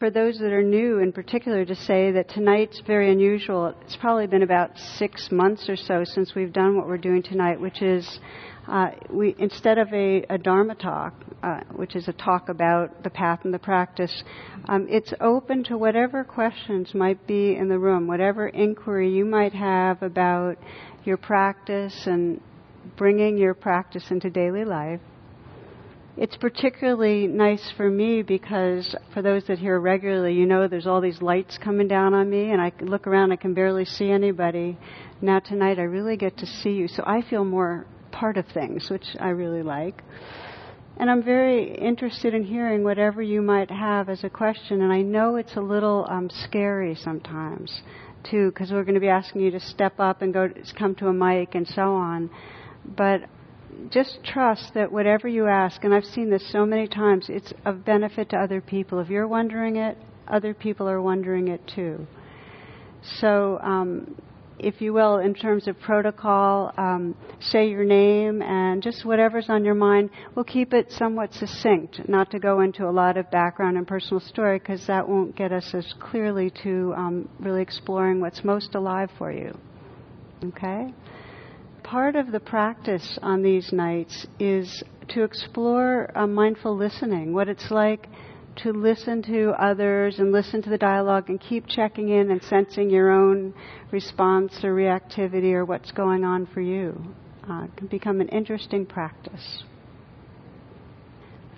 for those that are new in particular to say that tonight's very unusual. It's probably been about six months or so since we've done what we're doing tonight, which is uh, we instead of a, a Dharma talk, uh, which is a talk about the path and the practice, um, it's open to whatever questions might be in the room, whatever inquiry you might have about your practice and bringing your practice into daily life. It's particularly nice for me because for those that hear regularly, you know there's all these lights coming down on me, and I look around, I can barely see anybody. Now tonight, I really get to see you, so I feel more part of things, which I really like. And I'm very interested in hearing whatever you might have as a question. And I know it's a little um, scary sometimes, too, because we're going to be asking you to step up and go come to a mic and so on. But just trust that whatever you ask, and I've seen this so many times, it's of benefit to other people. If you're wondering it, other people are wondering it too. So um, if you will, in terms of protocol, um, say your name and just whatever's on your mind. We'll keep it somewhat succinct, not to go into a lot of background and personal story, because that won't get us as clearly to um, really exploring what's most alive for you. Okay? Part of the practice on these nights is to explore uh, mindful listening, what it's like to listen to others and listen to the dialogue and keep checking in and sensing your own response or reactivity or what's going on for you. Uh, can become an interesting practice.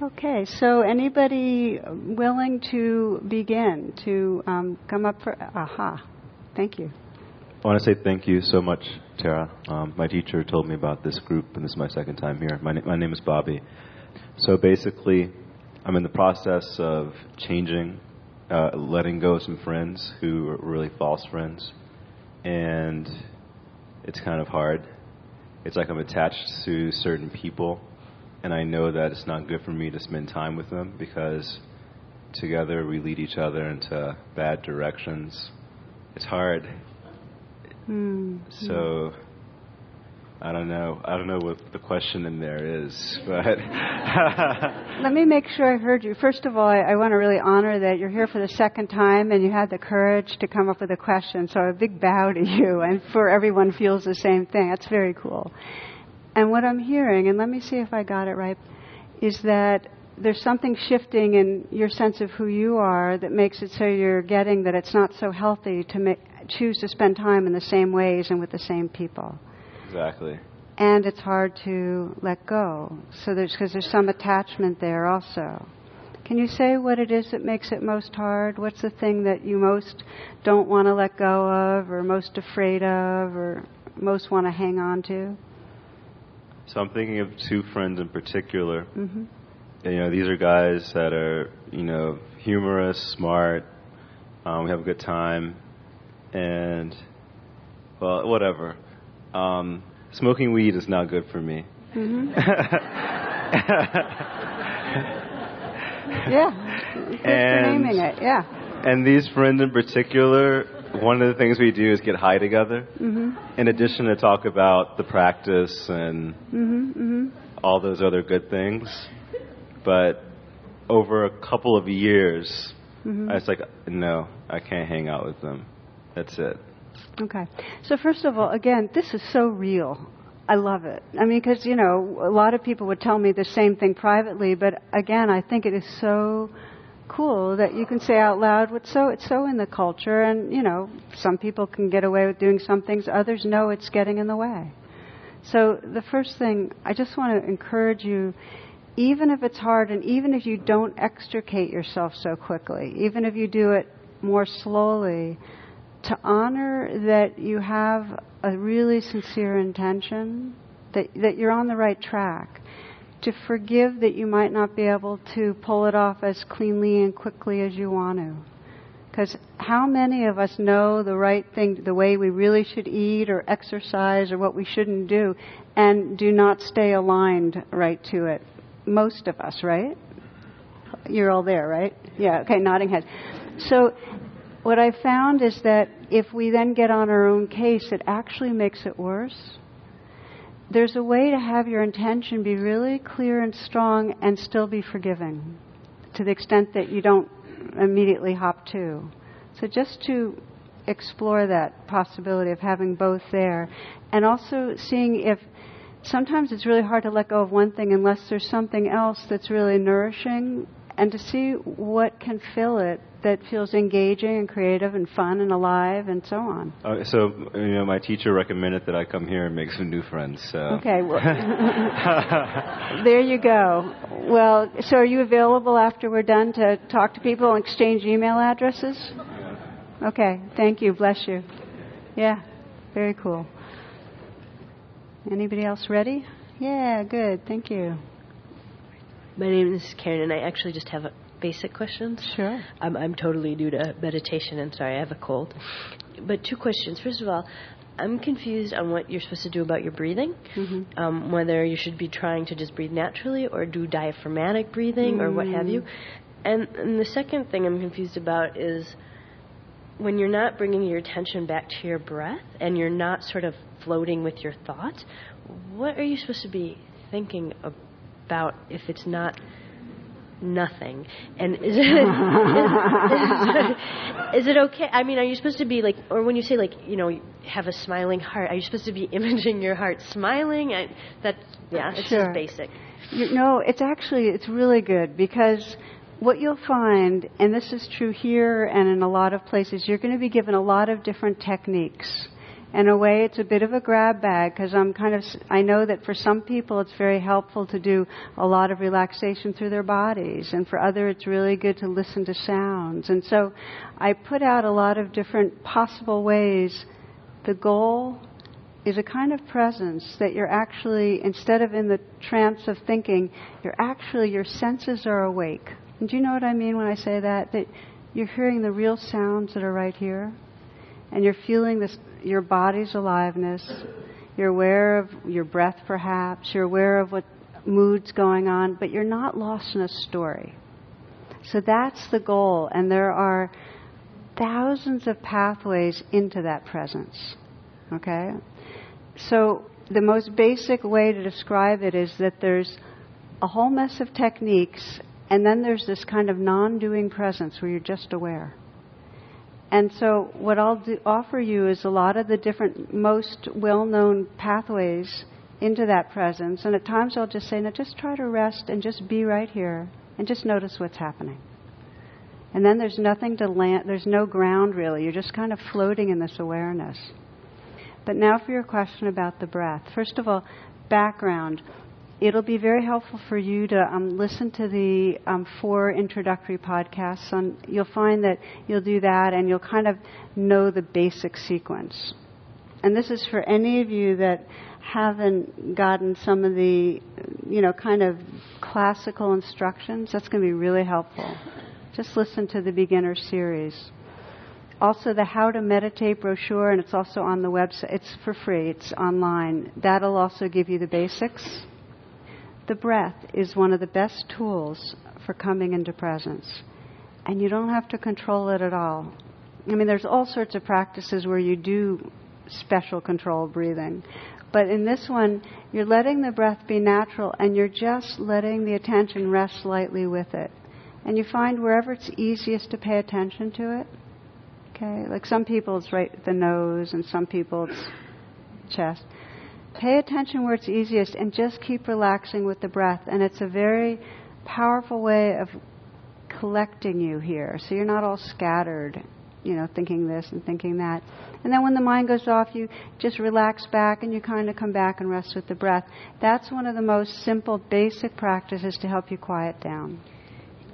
Okay, so anybody willing to begin to um, come up for aha? Thank you. I want to say thank you so much, Tara. Um, my teacher told me about this group, and this is my second time here. My, na- my name is Bobby. So basically, I'm in the process of changing, uh, letting go of some friends who are really false friends, and it's kind of hard. It's like I'm attached to certain people, and I know that it's not good for me to spend time with them because together we lead each other into bad directions. It's hard. Mm. So I don't know. I don't know what the question in there is, but let me make sure I heard you. First of all, I, I, want to really honor that you're here for the second time and you had the courage to come up with a question. So a big bow to you, and for everyone feels the same thing. That's very cool. And what I'm hearing, and let me see if I got it right, is that there's something shifting in your sense of who you are that makes it so you're getting that it's not so healthy to make, choose to spend time in the same ways and with the same people. Exactly. And it's hard to let go. So there's because there's some attachment there also. Can you say what it is that makes it most hard? What's the thing that you most don't want to let go of, or most afraid of, or most want to hang on to? So I'm thinking of two friends in particular. Mm-hmm. You know, these are guys that are, you know, humorous, smart. Um, we have a good time, and well, whatever. Um, smoking weed is not good for me. Mm-hmm. yeah. and, naming it. Yeah. And these friends in particular, one of the things we do is get high together. Mm-hmm. In addition to talk about the practice and mm-hmm, mm-hmm. all those other good things, but over a couple of years, mm-hmm. I was like, no, I can't hang out with them. That's it. Okay. So, first of all, again, this is so real. I love it. I mean, because, you know, a lot of people would tell me the same thing privately, but again, I think it is so cool that you can say out loud what's so it's so in the culture and you know some people can get away with doing some things others know it's getting in the way so the first thing i just want to encourage you even if it's hard and even if you don't extricate yourself so quickly even if you do it more slowly to honor that you have a really sincere intention, that, that you're on the right track, to forgive that you might not be able to pull it off as cleanly and quickly as you want to. Because how many of us know the right thing, the way we really should eat or exercise or what we shouldn't do, and do not stay aligned right to it? Most of us, right? You're all there, right? Yeah, okay, nodding head. So what I found is that if we then get on our own case, it actually makes it worse. There's a way to have your intention be really clear and strong and still be forgiving to the extent that you don't immediately hop to. So just to explore that possibility of having both there, and also seeing if sometimes it's really hard to let go of one thing unless there's something else that's really nourishing, and to see what can fill it that feels engaging and creative and fun and alive and so on. Uh, so, you know, my teacher recommended that I come here and make some new friends. So. Okay, well, there you go. Well, so are you available after we're done to talk to people and exchange email addresses? Okay, thank you. Bless you. Yeah, very cool. Anybody else ready? Yeah, good. Thank you. My name is Karen, and I actually just have a basic questions. Sure. I'm, I'm totally new to meditation, and sorry, I have a cold. But two questions. First of all, I'm confused on what you're supposed to do about your breathing. Mm-hmm. Um, whether you should be trying to just breathe naturally or do diaphragmatic breathing or what have you. And, and the second thing I'm confused about is when you're not bringing your attention back to your breath and you're not sort of floating with your thoughts, what are you supposed to be thinking about if it's not nothing? And is it, is, is, it okay? I mean, are you supposed to be like, or when you say like, you know, have a smiling heart, are you supposed to be imaging your heart smiling? I, that, yeah, it's Sure. just basic. You know, it's actually it's really good because what you'll find, and this is true here and in a lot of places, you're going to be given a lot of different techniques. In a way, it's a bit of a grab bag because I'm kind of, I know that for some people it's very helpful to do a lot of relaxation through their bodies, and for others it's really good to listen to sounds. And so I put out a lot of different possible ways. The goal is a kind of presence that you're actually, instead of in the trance of thinking, you're actually, your senses are awake. And do you know what I mean when I say that? That you're hearing the real sounds that are right here, and you're feeling this, your body's aliveness. You're aware of your breath, perhaps. You're aware of what mood's going on, but you're not lost in a story. So that's the goal, and there are thousands of pathways into that presence. Okay? So the most basic way to describe it is that there's a whole mess of techniques, and then there's this kind of non doing presence where you're just aware. And so, what I'll do, offer you is a lot of the different, most well known pathways into that presence. And at times, I'll just say, now just try to rest and just be right here and just notice what's happening. And then there's nothing to land, there's no ground really. You're just kind of floating in this awareness. But now for your question about the breath. First of all, background. It'll be very helpful for you to um, listen to the um, four introductory podcasts. On, you'll find that you'll do that and you'll kind of know the basic sequence. And this is for any of you that haven't gotten some of the, you know, kind of classical instructions. That's going to be really helpful. Just listen to the beginner series also the how to meditate brochure and it's also on the website it's for free it's online that'll also give you the basics the breath is one of the best tools for coming into presence. And you don't have to control it at all. I mean there's all sorts of practices where you do special controlled breathing. But in this one you're letting the breath be natural and you're just letting the attention rest lightly with it. And you find wherever it's easiest to pay attention to it Okay, like some people it's right at the nose, and some people it's chest. Pay attention where it's easiest, and just keep relaxing with the breath. And it's a very powerful way of collecting you here, so you're not all scattered, you know, thinking this and thinking that. And then when the mind goes off, you just relax back, and you kind of come back and rest with the breath. That's one of the most simple, basic practices to help you quiet down.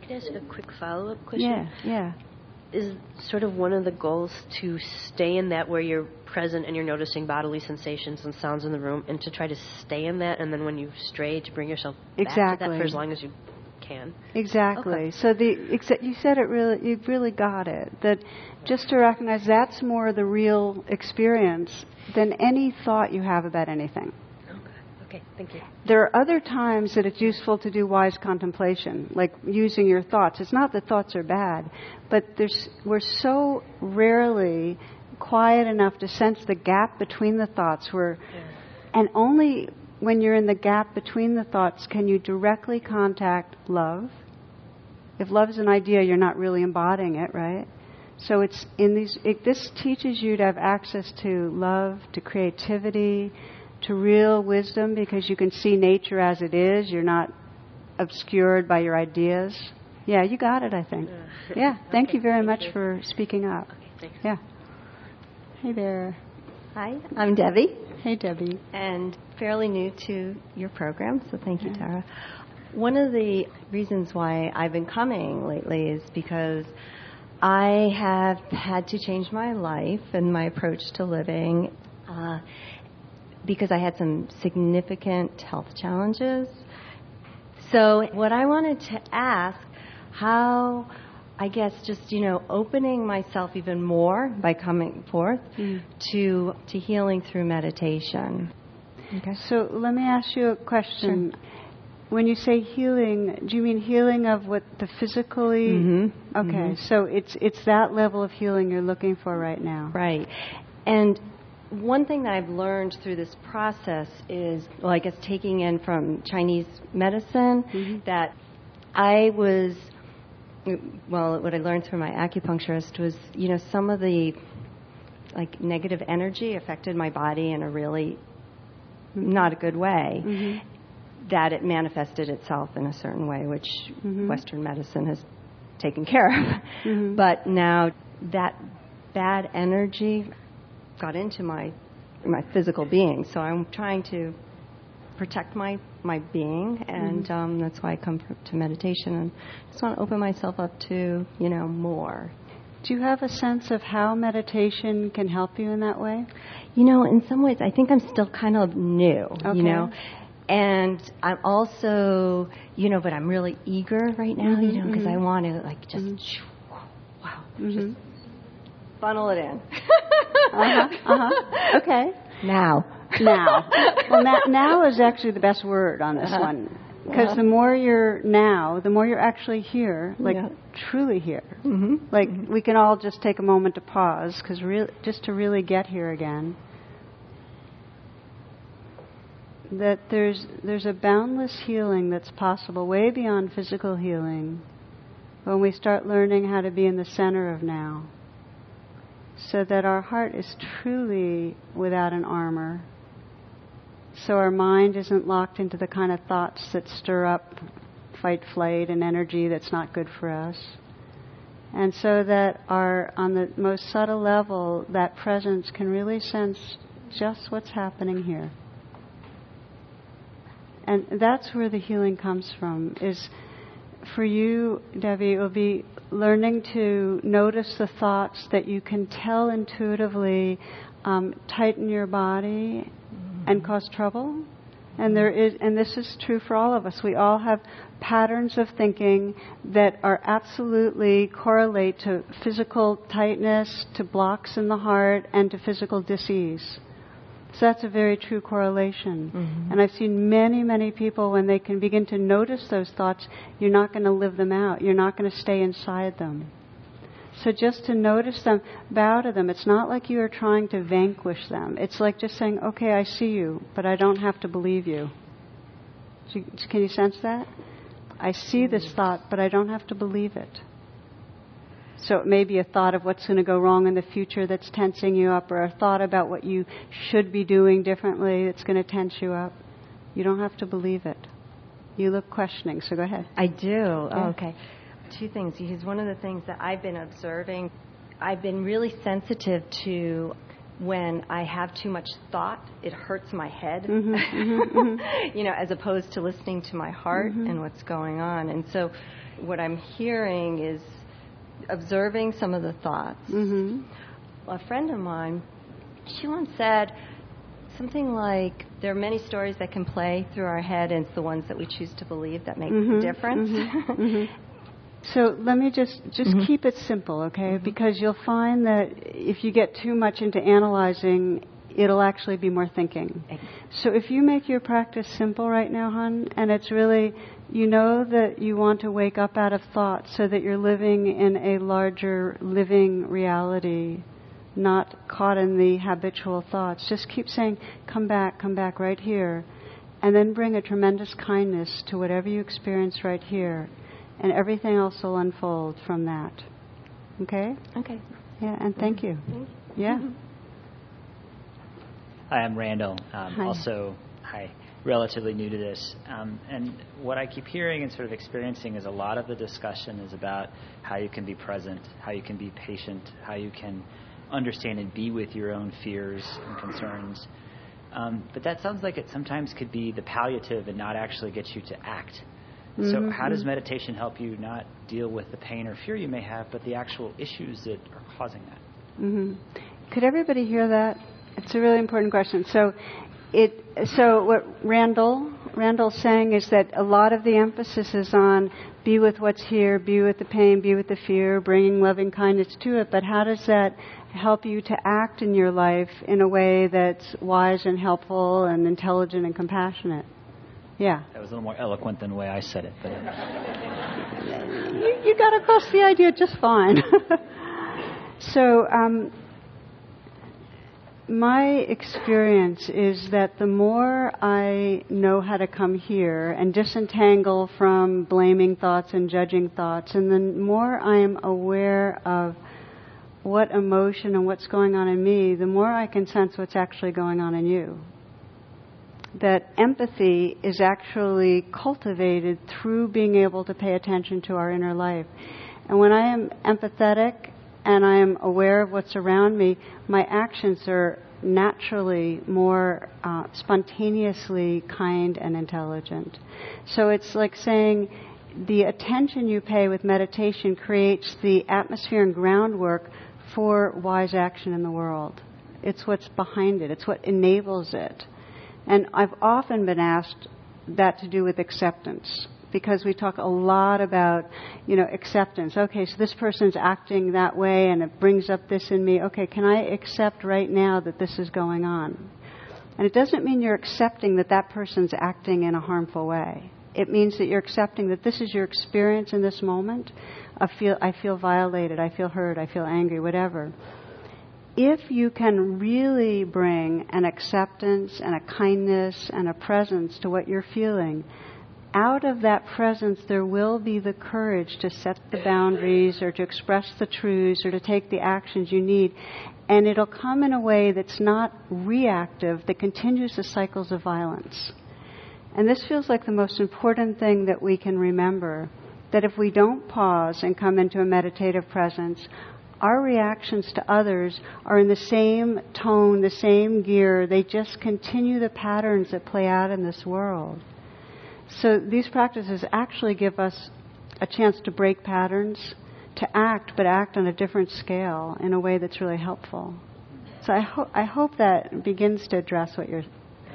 Can I ask a quick follow up question? Yeah, yeah. Is sort of one of the goals to stay in that where you're present and you're noticing bodily sensations and sounds in the room and to try to stay in that and then when you stray to bring yourself back to that Exactly. for as long as you can. Exactly. Okay. So the exa- you said it really you really got it. That just to recognize that's more the real experience than any thought you have about anything. Okay. Thank you. There are other times that it's useful to do wise contemplation, like using your thoughts. It's not that thoughts are bad, but there's, we're so rarely quiet enough to sense the gap between the thoughts. Where, and only when you're in the gap between the thoughts can you directly contact love If love is an idea, you're not really embodying it, right? So it's in these. It, this teaches you to have access to love, to creativity, to real wisdom, because you can see nature as it is. You're not obscured by your ideas. Yeah, you got it. I think. Yeah. Thank Okay, you very thank much you. for speaking up. Okay, thanks. Yeah. Hey there. Hi, I'm Debbie, Hey Debbie. and fairly new to your program, so thank you, Yeah. Tara. One of the reasons why I've been coming lately is because I have had to change my life and my approach to living uh, because I had some significant health challenges. So, what I wanted to ask, how I guess just you know opening myself even more by coming forth Mm. to to healing through meditation. Okay. So let me ask you a question. When you say healing, do you mean healing of what the physically? Mhm. Okay, Mhm. so it's it's that level of healing you're looking for right now. Right. And one thing that I've learned through this process is, well, I guess taking in from Chinese medicine, Mhm. that I was, well, what I learned through my acupuncturist was, you know, some of the like negative energy affected my body in a really not a good way. Mhm. That it manifested itself in a certain way, which Mhm. Western medicine has taken care of. Mhm. But now that bad energy got into my my physical being, so I'm trying to protect my my being, and Mhm. um, that's why I come to meditation and just want to open myself up to you know more. Do you have a sense of how meditation can help you in that way? You know, in some ways, I think I'm still kind of new. Okay. You know. And I'm also, you know, but I'm really eager right now, you Mhm, know, because I mhm. want to like just, Mhm. wow, Mhm. Funnel it in. Uh-huh, uh-huh. Okay. Now. Now. Well, now, now is actually the best word on this Uh-huh. one. Because Uh-huh. the more you're now, the more you're actually here, like Yeah. truly here. hmm Like we can all just take a moment to pause, because real, just to really get here again. That there's there's a boundless healing that's possible, way beyond physical healing, when we start learning how to be in the center of now, so that our heart is truly without an armor. So our mind isn't locked into the kind of thoughts that stir up fight, flight, and energy that's not good for us. And so that our, on the most subtle level, that presence can really sense just what's happening here. And that's where the healing comes from, is for you, Debbie, it will be learning to notice the thoughts that you can tell intuitively um, tighten your body and cause trouble. And there is, and this is true for all of us. We all have patterns of thinking that are absolutely correlate to physical tightness, to blocks in the heart, and to physical disease. So that's a very true correlation. Mhm. And I've seen many, many people when they can begin to notice those thoughts, you're not going to live them out. You're not going to stay inside them. So just to notice them, bow to them. It's not like you are trying to vanquish them. It's like just saying, okay, I see you, but I don't have to believe you. So you- Can you sense that? I see this thought, but I don't have to believe it. So it may be a thought of what's going to go wrong in the future that's tensing you up, or a thought about what you should be doing differently that's going to tense you up. You don't have to believe it. You look questioning, so go ahead. I do. Yeah. Oh, okay. Two things. Because one of the things that I've been observing, I've been really sensitive to when I have too much thought, it hurts my head. Mhm, mhm, mhm. you know, as opposed to listening to my heart Mhm. and what's going on. And so, what I'm hearing is observing some of the thoughts. hmm A friend of mine, she once said something like, "There are many stories that can play through our head, and it's the ones that we choose to believe that make Mhm, the difference." mhm, mhm. So let me just just Mhm. keep it simple, okay? Because you'll find that if you get too much into analyzing, it'll actually be more thinking. So if you make your practice simple right now, hon, and it's really you know that you want to wake up out of thought so that you're living in a larger living reality, not caught in the habitual thoughts. Just keep saying, come back, come back right here. And then bring a tremendous kindness to whatever you experience right here. and everything else will unfold from that. Okay? Okay. Yeah, and thank you. Yeah. Hi, I'm Randall. Um, Hi. Also, hi, relatively new to this. Um, and what I keep hearing and sort of experiencing is a lot of the discussion is about how you can be present, how you can be patient, how you can understand and be with your own fears and concerns. Um, but that sounds like it sometimes could be the palliative and not actually get you to act. So, how does meditation help you not deal with the pain or fear you may have, but the actual issues that are causing that? hmm Could everybody hear that? It's a really important question. So, it so what Randall Randall's saying is that a lot of the emphasis is on be with what's here, be with the pain, be with the fear, bringing loving kindness to it. But how does that help you to act in your life in a way that's wise and helpful and intelligent and compassionate? Yeah. That was a little more eloquent than the way I said it. But, you, you got across the idea just fine. so, um, my experience is that the more I know how to come here and disentangle from blaming thoughts and judging thoughts, and the more I am aware of what emotion and what's going on in me, the more I can sense what's actually going on in you. That empathy is actually cultivated through being able to pay attention to our inner life. And when I am empathetic and I am aware of what's around me, my actions are naturally more uh, spontaneously kind and intelligent. So it's like saying the attention you pay with meditation creates the atmosphere and groundwork for wise action in the world. It's what's behind it, it's what enables it. And I've often been asked that to do with acceptance because we talk a lot about, you know, acceptance. Okay, so this person's acting that way and it brings up this in me. Okay, can I accept right now that this is going on? And it doesn't mean you're accepting that that person's acting in a harmful way. It means that you're accepting that this is your experience in this moment. I feel, I feel violated, I feel hurt, I feel angry, whatever. If you can really bring an acceptance and a kindness and a presence to what you're feeling, out of that presence, there will be the courage to set the boundaries or to express the truths or to take the actions you need. And it'll come in a way that's not reactive, that continues the cycles of violence. And this feels like the most important thing that we can remember that if we don't pause and come into a meditative presence, our reactions to others are in the same tone, the same gear. They just continue the patterns that play out in this world. So these practices actually give us a chance to break patterns, to act, but act on a different scale in a way that's really helpful. So I, ho- I hope that begins to address what you're.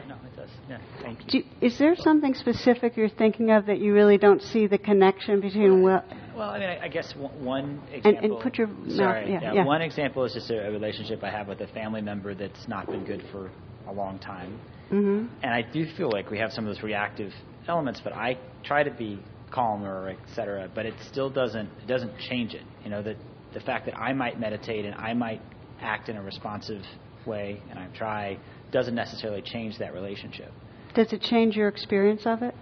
no, it does. Yeah, thank you. Do is there something specific you're thinking of that you really don't see the connection between well? Well, I mean, I, I guess one, one And- example. and put your mouth- Sorry, yeah, yeah. One example is just a, a relationship I have with a family member that's not been good for a long time, hmm and I do feel like we have some of those reactive elements, but I try to be calmer, et cetera. But it still doesn't it doesn't change it. You know, that the fact that I might meditate and I might act in a responsive way, and I try, doesn't necessarily change that relationship. Does it change your experience of it?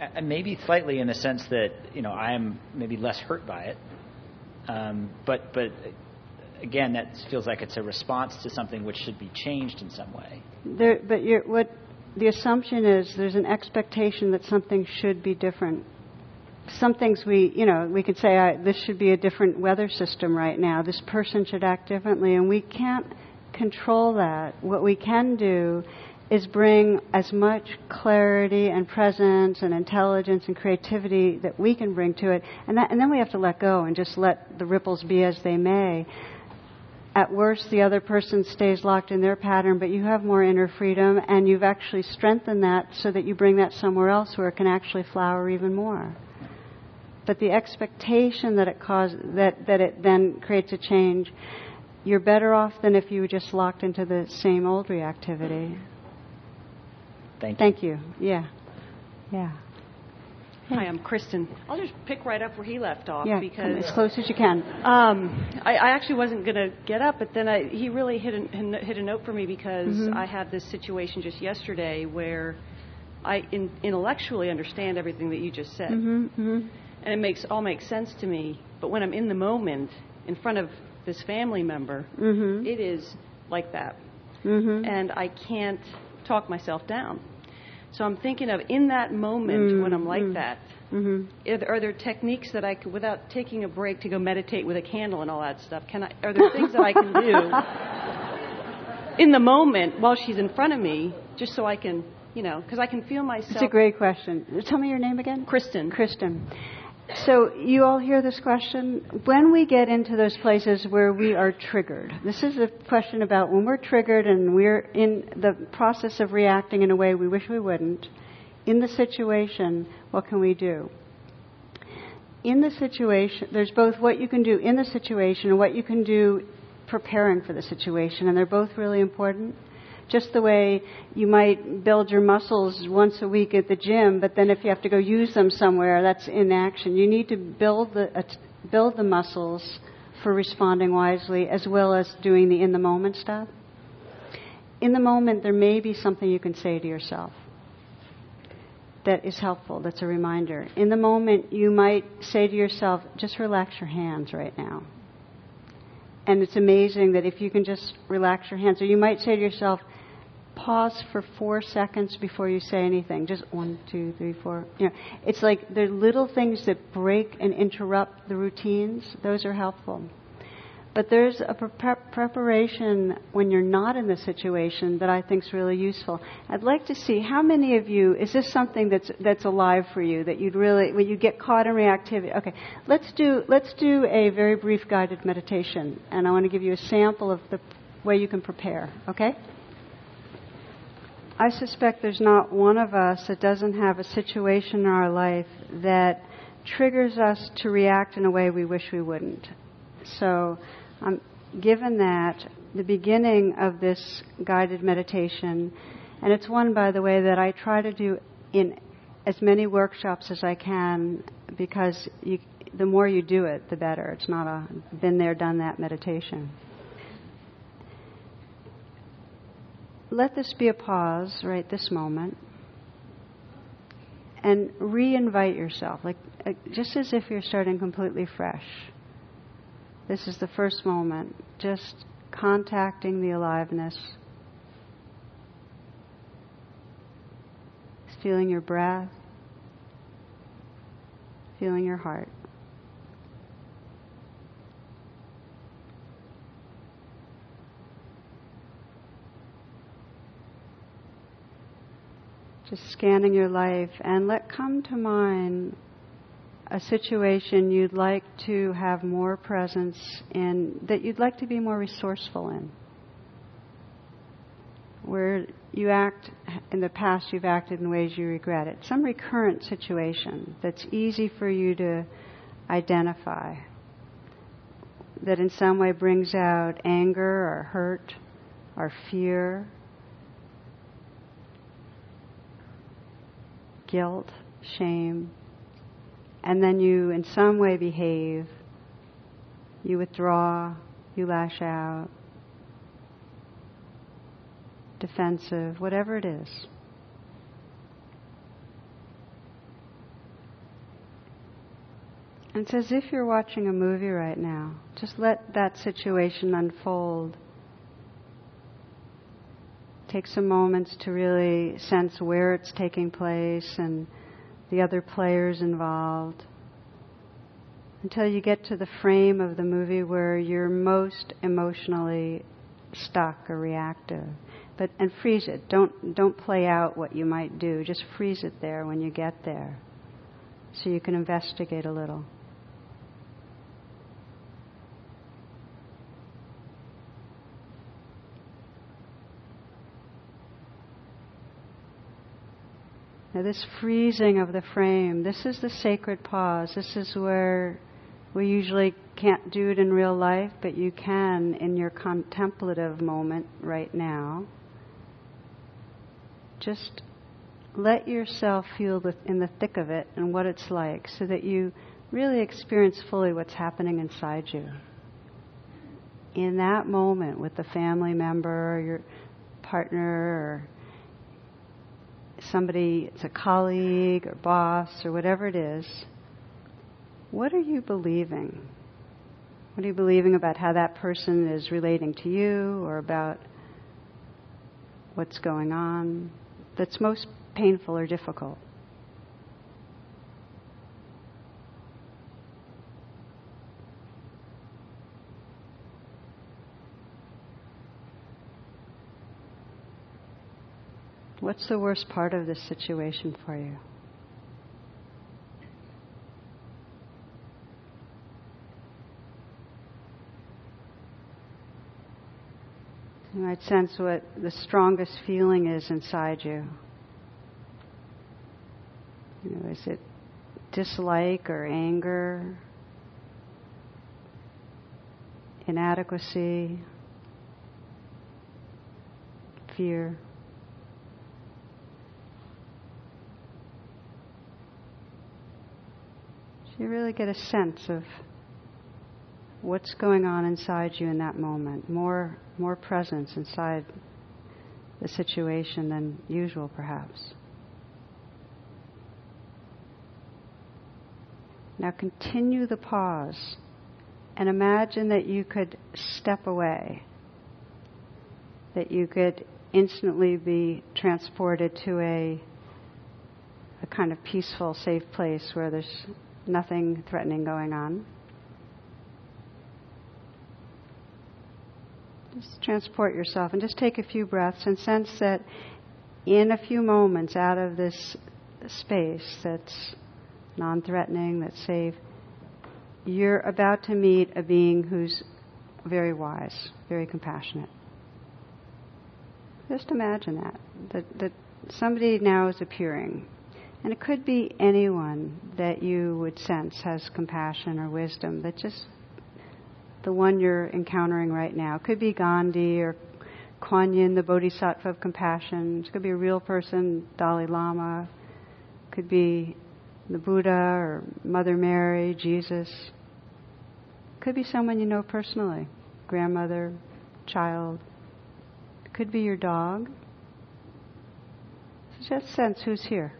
Uh, maybe slightly in the sense that you know I am maybe less hurt by it, um, but but again, that feels like it's a response to something which should be changed in some way. There, but you're, what the assumption is, there's an expectation that something should be different. Some things we, you know, we could say uh, this should be a different weather system right now. This person should act differently, and we can't control that. What we can do is bring as much clarity and presence and intelligence and creativity that we can bring to it, and, that, and then we have to let go and just let the ripples be as they may at worst, the other person stays locked in their pattern, but you have more inner freedom, and you've actually strengthened that so that you bring that somewhere else where it can actually flower even more. But the expectation that it causes, that that it then creates a change, you're better off than if you were just locked into the same old reactivity. Thank you. Thank you. Yeah, yeah, Hi, I'm Kristen. I'll just pick right up where he left off yeah. Because as close as you can. um, I, I actually wasn't going to get up, but then I, he really hit a, hit a note for me because Mhm. I had this situation just yesterday where I in, intellectually understand everything that you just said, hmm hmm and it makes all makes sense to me. But when I'm in the moment, in front of this family member, hmm it is like that, hmm and I can't talk myself down. So I'm thinking of in that moment when I'm like Mm, mm. that. hmm Are there, are there techniques that I could, without taking a break to go meditate with a candle and all that stuff? Can I? Are there things that I can do in the moment while she's in front of me, just so I can, you know, because I can feel myself. It's a great question. Tell me your name again. Kristen. Kristen. So you all hear this question? When we get into those places where we are triggered, this is a question about when we're triggered and we're in the process of reacting in a way we wish we wouldn't. In the situation, what can we do? In the situation, there's both what you can do in the situation and what you can do preparing for the situation, and they're both really important just the way you might build your muscles once a week at the gym, but then if you have to go use them somewhere, that's inaction. You need to build the uh, build the muscles for responding wisely, as well as doing the in the moment stuff. In the moment, there may be something you can say to yourself that is helpful. That's a reminder. In the moment, you might say to yourself, "Just relax your hands right now." And it's amazing that if you can just relax your hands, or you might say to yourself, pause for four seconds before you say anything. Just one, two, three, four. You know, it's like are little things that break and interrupt the routines. Those are helpful. But there's a pre- preparation when you're not in the situation that I think is really useful. I'd like to see how many of you is this something that's that's alive for you that you'd really when you get caught in reactivity. Okay, let's do let's do a very brief guided meditation, and I want to give you a sample of the way you can prepare. Okay. I suspect there's not one of us that doesn't have a situation in our life that triggers us to react in a way we wish we wouldn't. So, um, given that, the beginning of this guided meditation, and it's one, by the way, that I try to do in as many workshops as I can because you, the more you do it, the better. It's not a been there, done that meditation. Let this be a pause right this moment and re-invite yourself. Like uh, just as if you're starting completely fresh. This is the first moment. Just contacting the aliveness. Feeling your breath. Feeling your heart just scanning your life and let come to mind a situation you'd like to have more presence in, that you'd like to be more resourceful in. Where you act, in the past you've acted in ways you regret it. Some recurrent situation that's easy for you to identify, that in some way brings out anger or hurt or fear guilt, shame, and then you in some way behave, you withdraw, you lash out, defensive, whatever it is. And it's as if you're watching a movie right now. Just let that situation unfold. Take some moments to really sense where it's taking place and the other players involved until you get to the frame of the movie where you're most emotionally stuck or reactive. But and freeze it. Don't don't play out what you might do. Just freeze it there when you get there. So you can investigate a little. Now, this freezing of the frame, this is the sacred pause. This is where we usually can't do it in real life, but you can in your contemplative moment right now. Just let yourself feel in the thick of it and what it's like so that you really experience fully what's happening inside you. In that moment with the family member or your partner or somebody, it's a colleague or boss or whatever it is, what are you believing? What are you believing about how that person is relating to you or about what's going on that's most painful or difficult? What's the worst part of this situation for you? You might sense what the strongest feeling is inside you. You know, is it dislike or anger, inadequacy, fear? You really get a sense of what's going on inside you in that moment. More, more presence inside the situation than usual, perhaps. Now continue the pause and imagine that you could step away, that you could instantly be transported to a, a kind of peaceful, safe place where there's nothing threatening going on. Just transport yourself and just take a few breaths and sense that in a few moments out of this space that's non threatening, that's safe, you're about to meet a being who's very wise, very compassionate. Just imagine that, that, that somebody now is appearing and it could be anyone that you would sense has compassion or wisdom, that just the one you're encountering right now. It could be Gandhi or Kuan Yin, the Bodhisattva of compassion. It could be a real person, Dalai Lama. It could be the Buddha or Mother Mary, Jesus. It could be someone you know personally, grandmother, child. It could be your dog. So just sense who's here.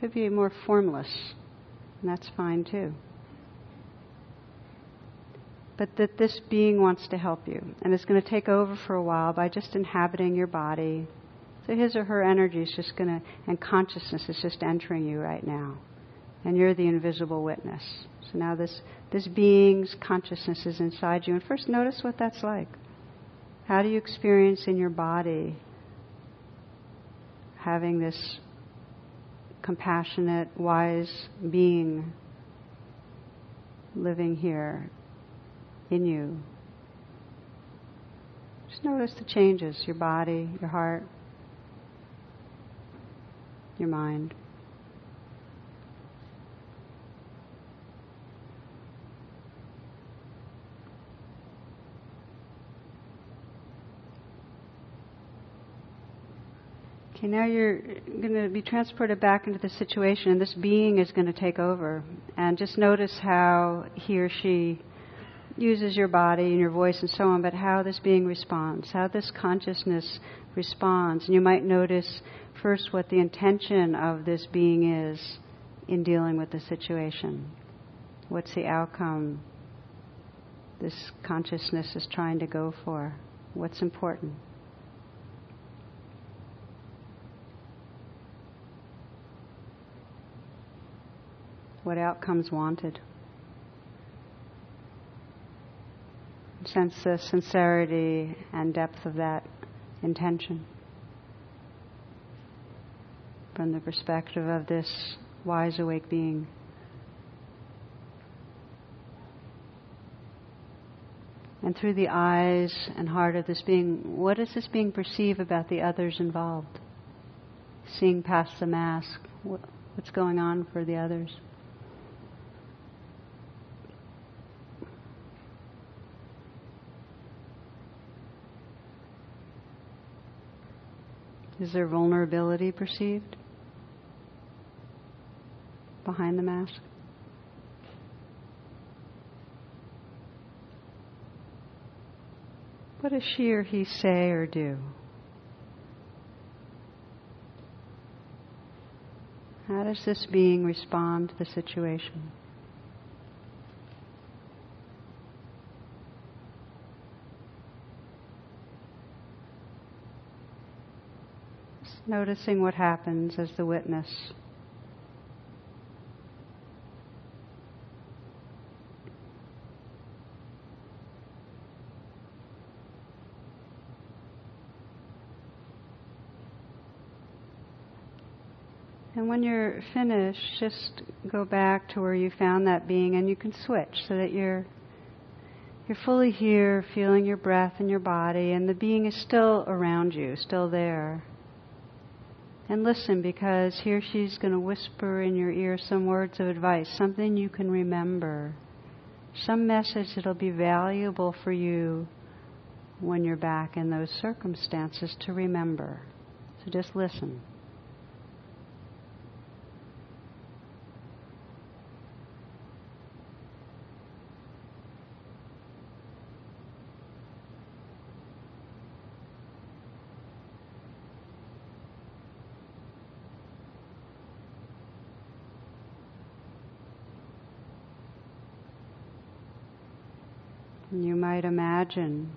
Could be more formless, and that's fine too. But that this being wants to help you, and it's going to take over for a while by just inhabiting your body. So his or her energy is just going to, and consciousness is just entering you right now. And you're the invisible witness. So now this, this being's consciousness is inside you. And first notice what that's like. How do you experience in your body having this compassionate, wise being living here in you. Just notice the changes your body, your heart, your mind. Okay, now you're going to be transported back into the situation, and this being is going to take over. And just notice how he or she uses your body and your voice and so on, but how this being responds, how this consciousness responds. And you might notice first what the intention of this being is in dealing with the situation. What's the outcome this consciousness is trying to go for? What's important? What outcomes wanted. Sense the sincerity and depth of that intention from the perspective of this wise, awake being. And through the eyes and heart of this being, what does this being perceive about the others involved? Seeing past the mask, what's going on for the others? Is there vulnerability perceived behind the mask? What does she or he say or do? How does this being respond to the situation? Noticing what happens as the witness. And when you're finished, just go back to where you found that being and you can switch so that you're you're fully here, feeling your breath and your body and the being is still around you, still there. And listen because here she's going to whisper in your ear some words of advice, something you can remember. Some message that'll be valuable for you when you're back in those circumstances to remember. So just listen. And you might imagine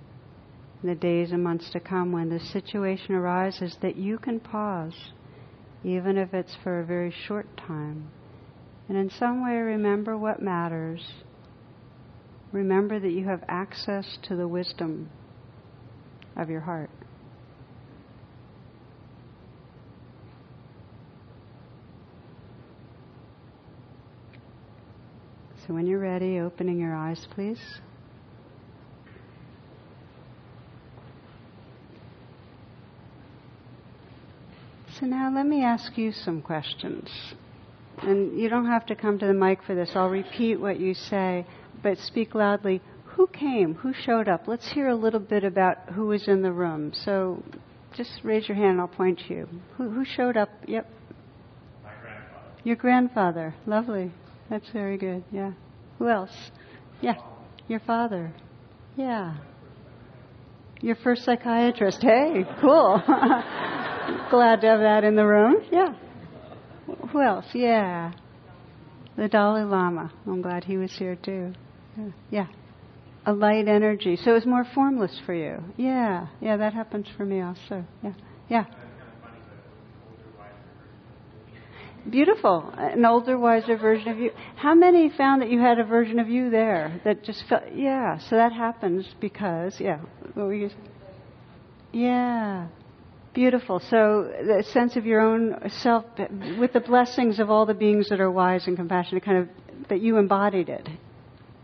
in the days and months to come when this situation arises that you can pause, even if it's for a very short time, and in some way remember what matters. Remember that you have access to the wisdom of your heart. So when you're ready, opening your eyes, please. So now let me ask you some questions. And you don't have to come to the mic for this. I'll repeat what you say, but speak loudly. Who came? Who showed up? Let's hear a little bit about who was in the room. So just raise your hand and I'll point to you. Who, who showed up? Yep. My grandfather. Your grandfather. Lovely. That's very good. Yeah. Who else? Yeah. Your father. Yeah. Your first psychiatrist. Hey, cool. Glad to have that in the room. Yeah. Who else? Yeah. The Dalai Lama. I'm glad he was here too. Yeah. A light energy. So it was more formless for you. Yeah. Yeah, that happens for me also. Yeah. Yeah. Beautiful. An older, wiser version of you. How many found that you had a version of you there that just felt, yeah, so that happens because, yeah. What were you? Yeah. Beautiful. So the sense of your own self, with the blessings of all the beings that are wise and compassionate, kind of that you embodied it.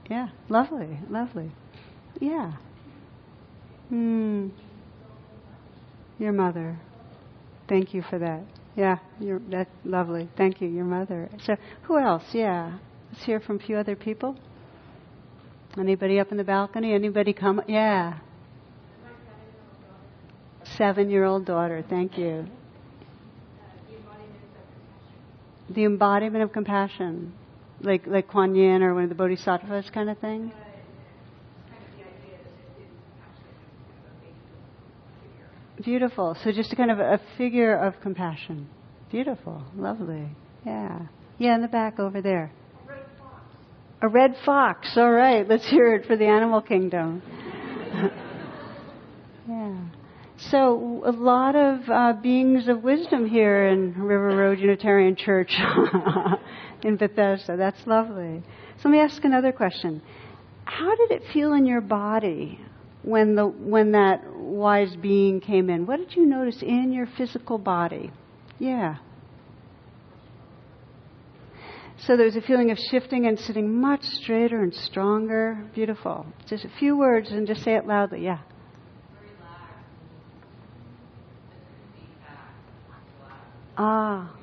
Yeah. Lovely. Lovely. Yeah. Hmm. Your mother. Thank you for that. Yeah, you're, that's lovely. Thank you, your mother. So, who else? Yeah. Let's hear from a few other people. Anybody up in the balcony? Anybody come? Yeah. Seven year old daughter. Thank you. The embodiment of compassion. Like, like Kuan Yin or one of the bodhisattvas kind of thing? Beautiful. So just a kind of a figure of compassion. Beautiful. Lovely. Yeah. Yeah, in the back over there. A red fox. A red fox. All right. Let's hear it for the animal kingdom. So a lot of uh, beings of wisdom here in River Road Unitarian Church in Bethesda. That's lovely. So let me ask another question. How did it feel in your body when the when that wise being came in? What did you notice in your physical body? Yeah. So there was a feeling of shifting and sitting much straighter and stronger. Beautiful. Just a few words and just say it loudly. Yeah. Ah.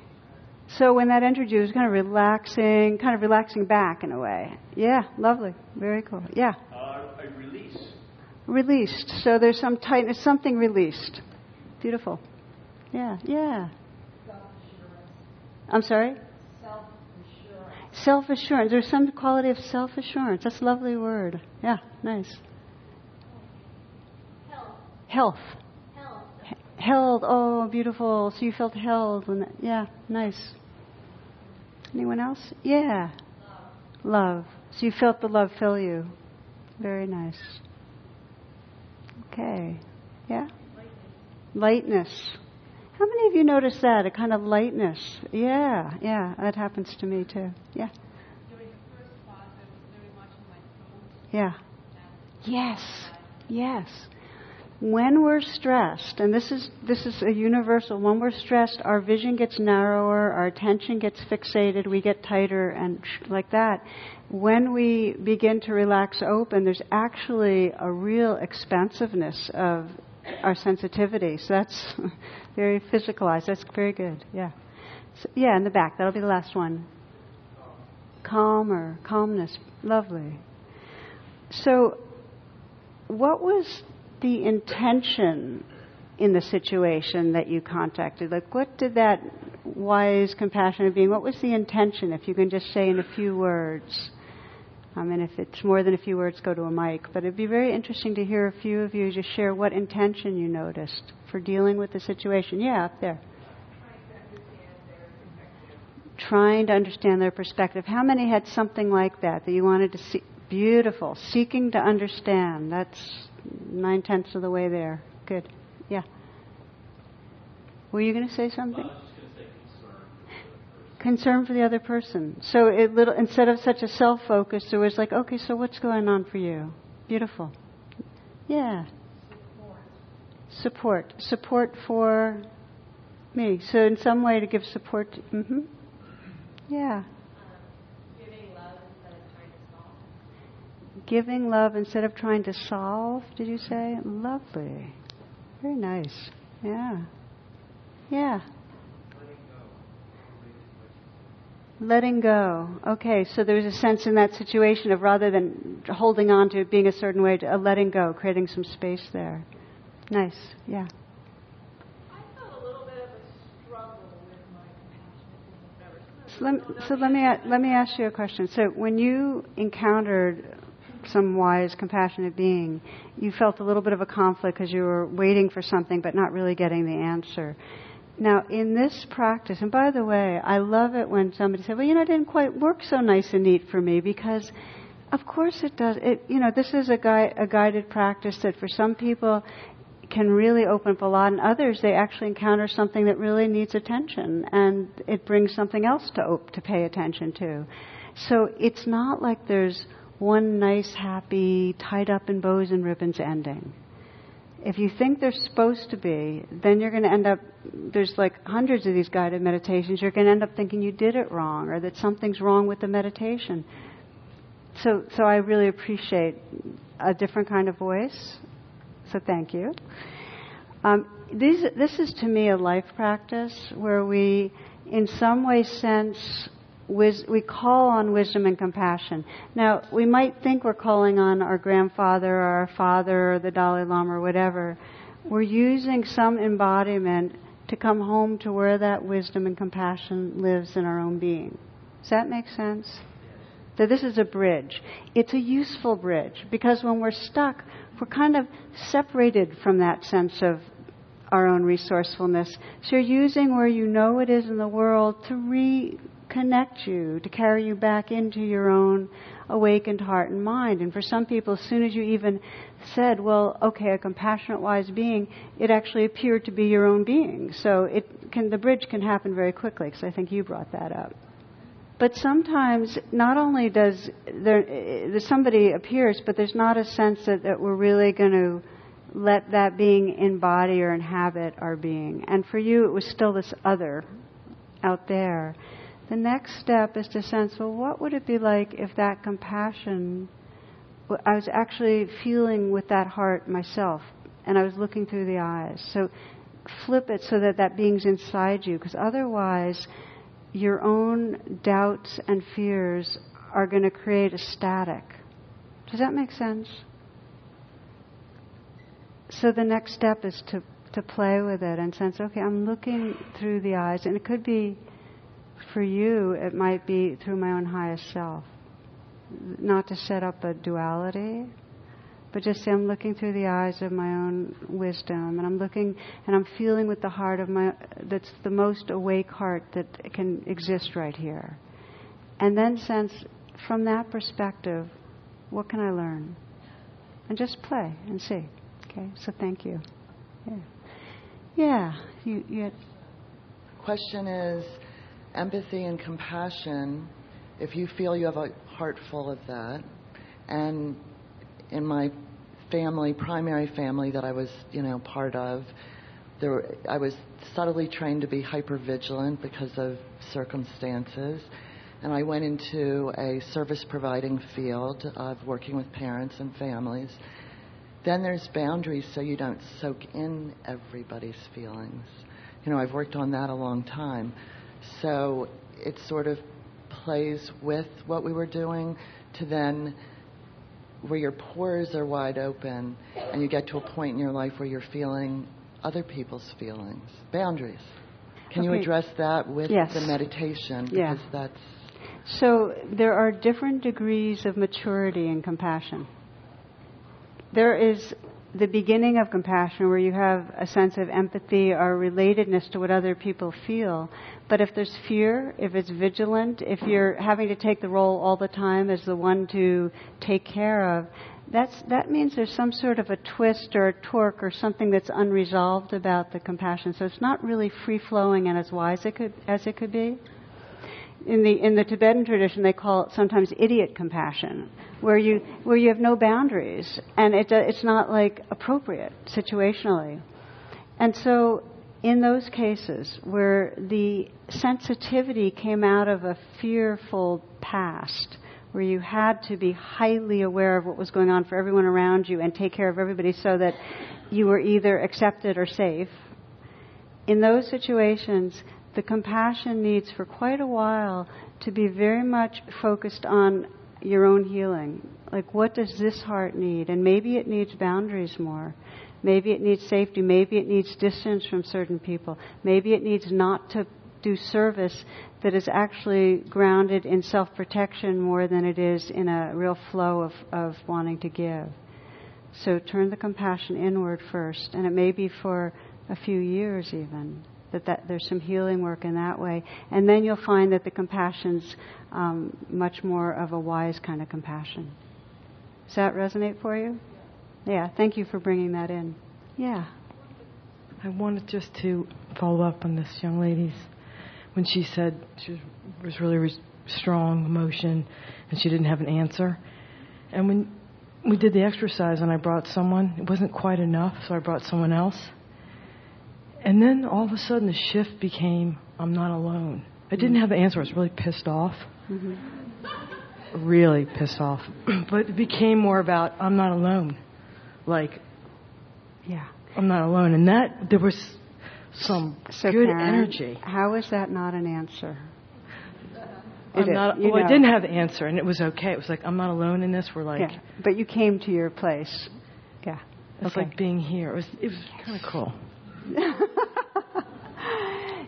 So when that entered you, it was kind of relaxing, kind of relaxing back in a way. Yeah, lovely. Very cool. Yeah. Uh, a release. Released. So there's some tightness, something released. Beautiful. Yeah, yeah. I'm sorry? Self-assurance. Self-assurance. There's some quality of self-assurance. That's a lovely word. Yeah, nice. Health. Health. Held. Oh, beautiful. So you felt held when that, yeah, nice. Anyone else? Yeah. Love. love. So you felt the love fill you. Very nice. Okay. Yeah? Lightness. lightness. How many of you notice that? A kind of lightness. Yeah, yeah, that happens to me too. Yeah. Yeah. Yes. Yes. When we're stressed, and this is this is a universal. When we're stressed, our vision gets narrower, our attention gets fixated, we get tighter, and like that. When we begin to relax open, there's actually a real expansiveness of our sensitivity. So that's very physicalized. That's very good. Yeah. So, yeah, in the back. That'll be the last one. Calmer, calmness. Lovely. So, what was the intention in the situation that you contacted? Like, what did that wise, compassionate being, what was the intention, if you can just say in a few words? I mean, if it's more than a few words, go to a mic. But it'd be very interesting to hear a few of you just share what intention you noticed for dealing with the situation. Yeah, up there. Trying to understand their perspective. How many had something like that that you wanted to see? Beautiful. Seeking to understand. That's nine tenths of the way there. Good. Yeah. Were you going to say something? concern for the other person. So it little instead of such a self focus, it was like, okay, so what's going on for you? Beautiful. Yeah. Support. Support, support for me. So in some way to give support. To, mm-hmm. Yeah. Giving love instead of trying to solve, did you say? Lovely. Very nice. Yeah. Yeah. Letting go. Okay, so there's a sense in that situation of rather than holding on to it being a certain way, a letting go, creating some space there. Nice, yeah. So let, so let me let me ask you a question. So when you encountered some wise, compassionate being, you felt a little bit of a conflict because you were waiting for something but not really getting the answer. Now, in this practice, and by the way, I love it when somebody says, well, you know, it didn't quite work so nice and neat for me because, of course it does. It, you know, this is a, gui- a guided practice that for some people can really open up a lot, and others, they actually encounter something that really needs attention, and it brings something else to, op- to pay attention to. So it's not like there's one nice, happy, tied up in bows and ribbons ending if you think they're supposed to be, then you're going to end up, there's like hundreds of these guided meditations, you're going to end up thinking you did it wrong or that something's wrong with the meditation. So, so I really appreciate a different kind of voice. So thank you. Um, these, this is to me a life practice where we, in some way, sense we call on wisdom and compassion. Now, we might think we're calling on our grandfather or our father or the Dalai Lama or whatever. We're using some embodiment to come home to where that wisdom and compassion lives in our own being. Does that make sense? So this is a bridge. It's a useful bridge because when we're stuck, we're kind of separated from that sense of our own resourcefulness. So you're using where you know it is in the world to re connect you, to carry you back into your own awakened heart and mind. And for some people, as soon as you even said, well, okay, a compassionate, wise being, it actually appeared to be your own being. So it can, the bridge can happen very quickly, because I think you brought that up. But sometimes, not only does there, eh, eh, somebody appears, but there's not a sense that, that we're really going to let that being embody or inhabit our being. And for you, it was still this other out there. The next step is to sense, well, what would it be like if that compassion, I was actually feeling with that heart myself, and I was looking through the eyes. So flip it so that that being's inside you, because otherwise, your own doubts and fears are going to create a static. Does that make sense? So the next step is to, to play with it and sense, okay, I'm looking through the eyes, and it could be for you, it might be through my own highest self. Not to set up a duality, but just say I'm looking through the eyes of my own wisdom, and I'm looking and I'm feeling with the heart of my that's the most awake heart that can exist right here. and then sense from that perspective, what can I learn? And just play and see. Okay, so thank you. Yeah. Yeah, you, you had, Question is empathy and compassion. If you feel you have a heart full of that, and in my family, primary family that I was, you know, part of, there were, I was subtly trained to be hyper vigilant because of circumstances. And I went into a service providing field of working with parents and families. Then there's boundaries so you don't soak in everybody's feelings. You know, I've worked on that a long time. So it sort of plays with what we were doing to then where your pores are wide open and you get to a point in your life where you're feeling other people's feelings. Boundaries. Can you address that with Yes. the meditation? Yeah. Because that's So there are different degrees of maturity and compassion. There is the beginning of compassion where you have a sense of empathy or relatedness to what other people feel. But if there's fear, if it's vigilant, if you're having to take the role all the time as the one to take care of, that's, that means there's some sort of a twist or a torque or something that's unresolved about the compassion. So it's not really free flowing and as wise it could, as it could be in the in the Tibetan tradition, they call it sometimes idiot compassion, where you where you have no boundaries and it it's not like appropriate situationally, and so in those cases where the sensitivity came out of a fearful past, where you had to be highly aware of what was going on for everyone around you and take care of everybody so that you were either accepted or safe. In those situations, the compassion needs for quite a while to be very much focused on your own healing. Like, what does this heart need? And maybe it needs boundaries more. Maybe it needs safety. Maybe it needs distance from certain people. Maybe it needs not to do service that is actually grounded in self protection more than it is in a real flow of, of wanting to give. So turn the compassion inward first, and it may be for a few years even that, that there's some healing work in that way, and then you'll find that the compassion's um, much more of a wise kind of compassion. Does that resonate for you? Yeah. Thank you for bringing that in. Yeah. I wanted just to follow up on this young lady's when she said she was, really re- strong emotion and she didn't have an answer. And when we did the exercise and I brought someone, it wasn't quite enough, so I brought someone else. And then all of a sudden the shift became I'm not alone. I didn't mm-hmm. have the answer. I was really pissed off. Mm-hmm. Really pissed off. but it became more about I'm not alone. Like Yeah. I'm not alone. And that, there was some So good Karen, energy. How is that not an answer? I'm It not, well, I didn't have the answer, and it was okay. It was like, I'm not alone in this. We're like, yeah. But you came to your place. Yeah. it's okay. like being here. It was, it was kind of cool.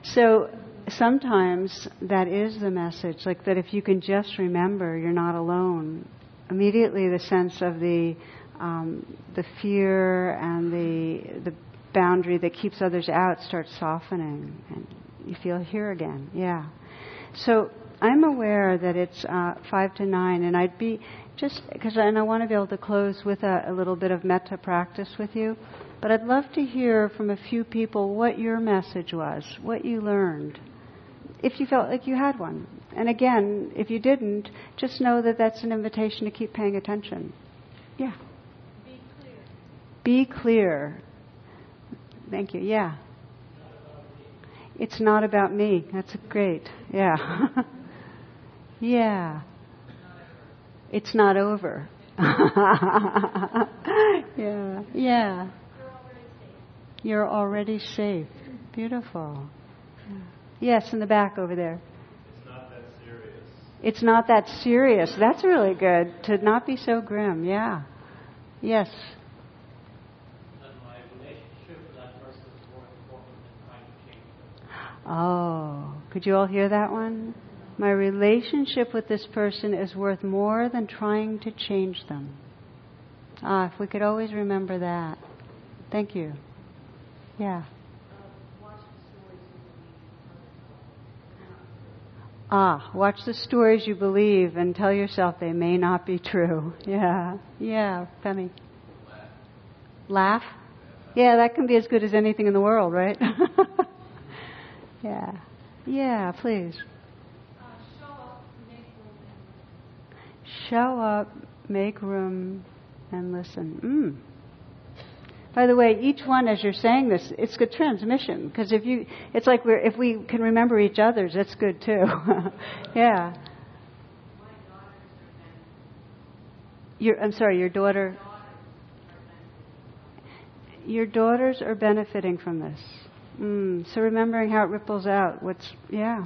So sometimes that is the message, like that if you can just remember you're not alone, immediately the sense of the um, the fear and the the boundary that keeps others out starts softening, and you feel here again. Yeah. So I'm aware that it's uh, five to nine, and I'd be just because, and I want to be able to close with a, a little bit of metta practice with you. But I'd love to hear from a few people what your message was, what you learned, if you felt like you had one. And again, if you didn't, just know that that's an invitation to keep paying attention. Yeah. Be clear. Thank you. Yeah. It's not about me. That's great. Yeah. yeah. It's not over. yeah. Yeah. You're already safe. Beautiful. Yes, in the back over there. It's not that serious. It's not that serious. That's really good. To not be so grim. Yeah. Yes. And my relationship with that person is more important than trying to change them. Oh, could you all hear that one? My relationship with this person is worth more than trying to change them. Ah, if we could always remember that. Thank you. Yeah. Ah, watch the stories you believe and tell yourself they may not be true. Yeah, yeah, Femi. Laugh? Yeah, that can be as good as anything in the world, right? yeah. Yeah, please. Show up, make room, and listen. Mm. By the way, each one, as you're saying this, it's good transmission because if you, it's like we're if we can remember each other's, it's good too. yeah. Your, I'm sorry, your daughter. Your daughters are benefiting from this. Mm, so remembering how it ripples out. What's yeah,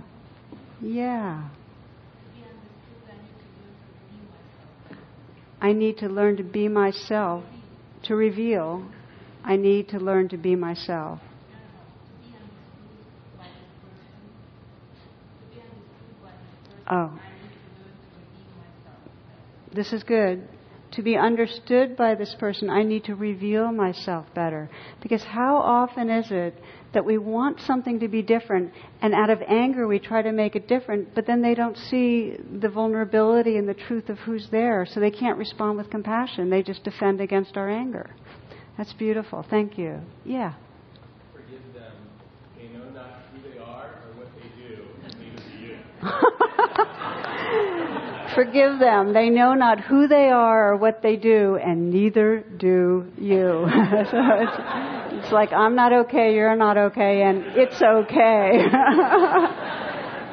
yeah. I need to learn to be myself, to reveal I need to learn to be myself. Oh. This is good. To be understood by this person, I need to reveal myself better. Because how often is it that we want something to be different, and out of anger we try to make it different, but then they don't see the vulnerability and the truth of who's there, so they can't respond with compassion. They just defend against our anger. That's beautiful. Thank you. Yeah. Forgive them. They know not who they are or what they do, and neither do you. So it's, it's like, I'm not okay, you're not okay, and it's okay.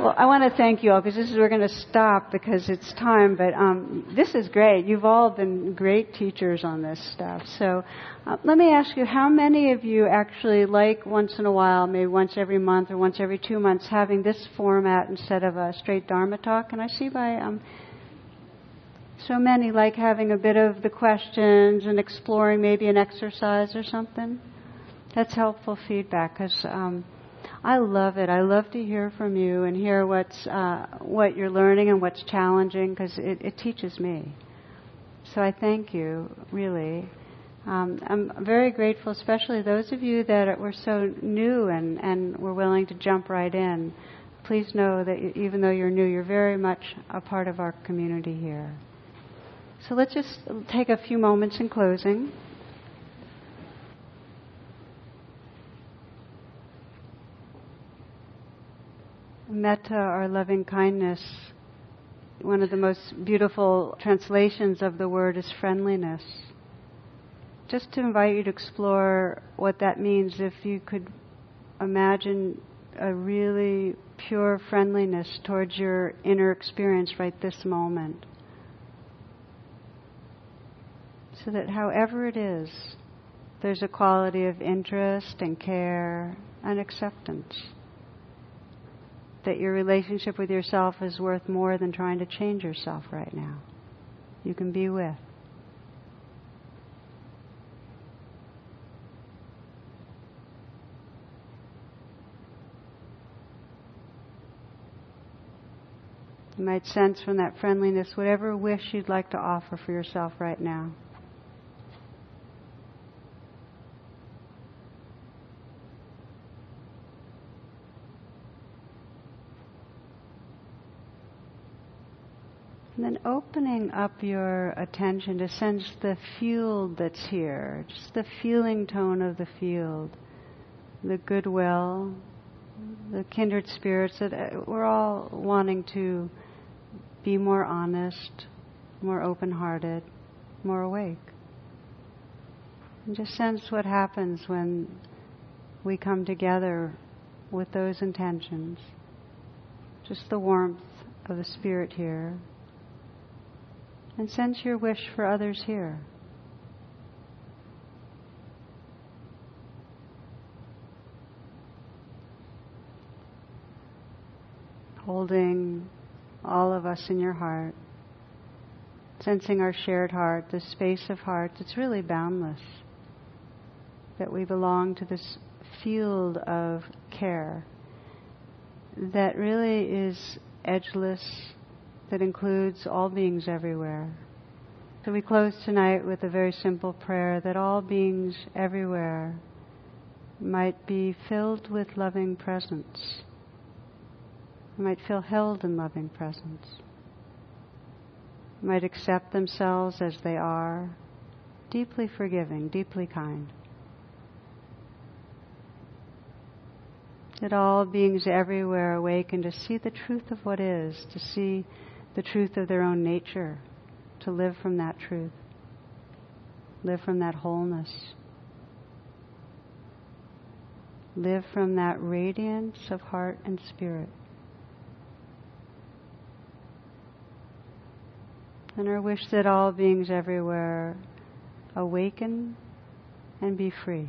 Well, I want to thank you all because this is we're going to stop because it's time. But um, this is great. You've all been great teachers on this stuff. So uh, let me ask you: How many of you actually like once in a while, maybe once every month or once every two months, having this format instead of a straight Dharma talk? And I see by um, so many like having a bit of the questions and exploring maybe an exercise or something? That's helpful feedback because. Um, I love it. I love to hear from you and hear what's uh, what you're learning and what's challenging because it, it, teaches me. So I thank you, really. Um, I'm very grateful, especially those of you that were so new and, and were willing to jump right in. Please know that even though you're new, you're very much a part of our community here. So let's just take a few moments in closing. Metta or loving kindness, one of the most beautiful translations of the word is friendliness. Just to invite you to explore what that means, if you could imagine a really pure friendliness towards your inner experience right this moment. So that however it is, there's a quality of interest and care and acceptance that your relationship with yourself is worth more than trying to change yourself right now. You can be with. You might sense from that friendliness whatever wish you'd like to offer for yourself right now. And opening up your attention to sense the field that's here, just the feeling tone of the field, the goodwill, the kindred spirits that uh, we're all wanting to be more honest, more open hearted, more awake. And just sense what happens when we come together with those intentions. Just the warmth of the spirit here and sense your wish for others here. Holding all of us in your heart, sensing our shared heart, this space of heart that's really boundless, that we belong to this field of care that really is edgeless, that includes all beings everywhere. So we close tonight with a very simple prayer that all beings everywhere might be filled with loving presence. Might feel held in loving presence. Might accept themselves as they are, deeply forgiving, deeply kind. That all beings everywhere awaken to see the truth of what is, to see the truth of their own nature, to live from that truth, live from that wholeness, live from that radiance of heart and spirit. And our wish that all beings everywhere awaken and be free.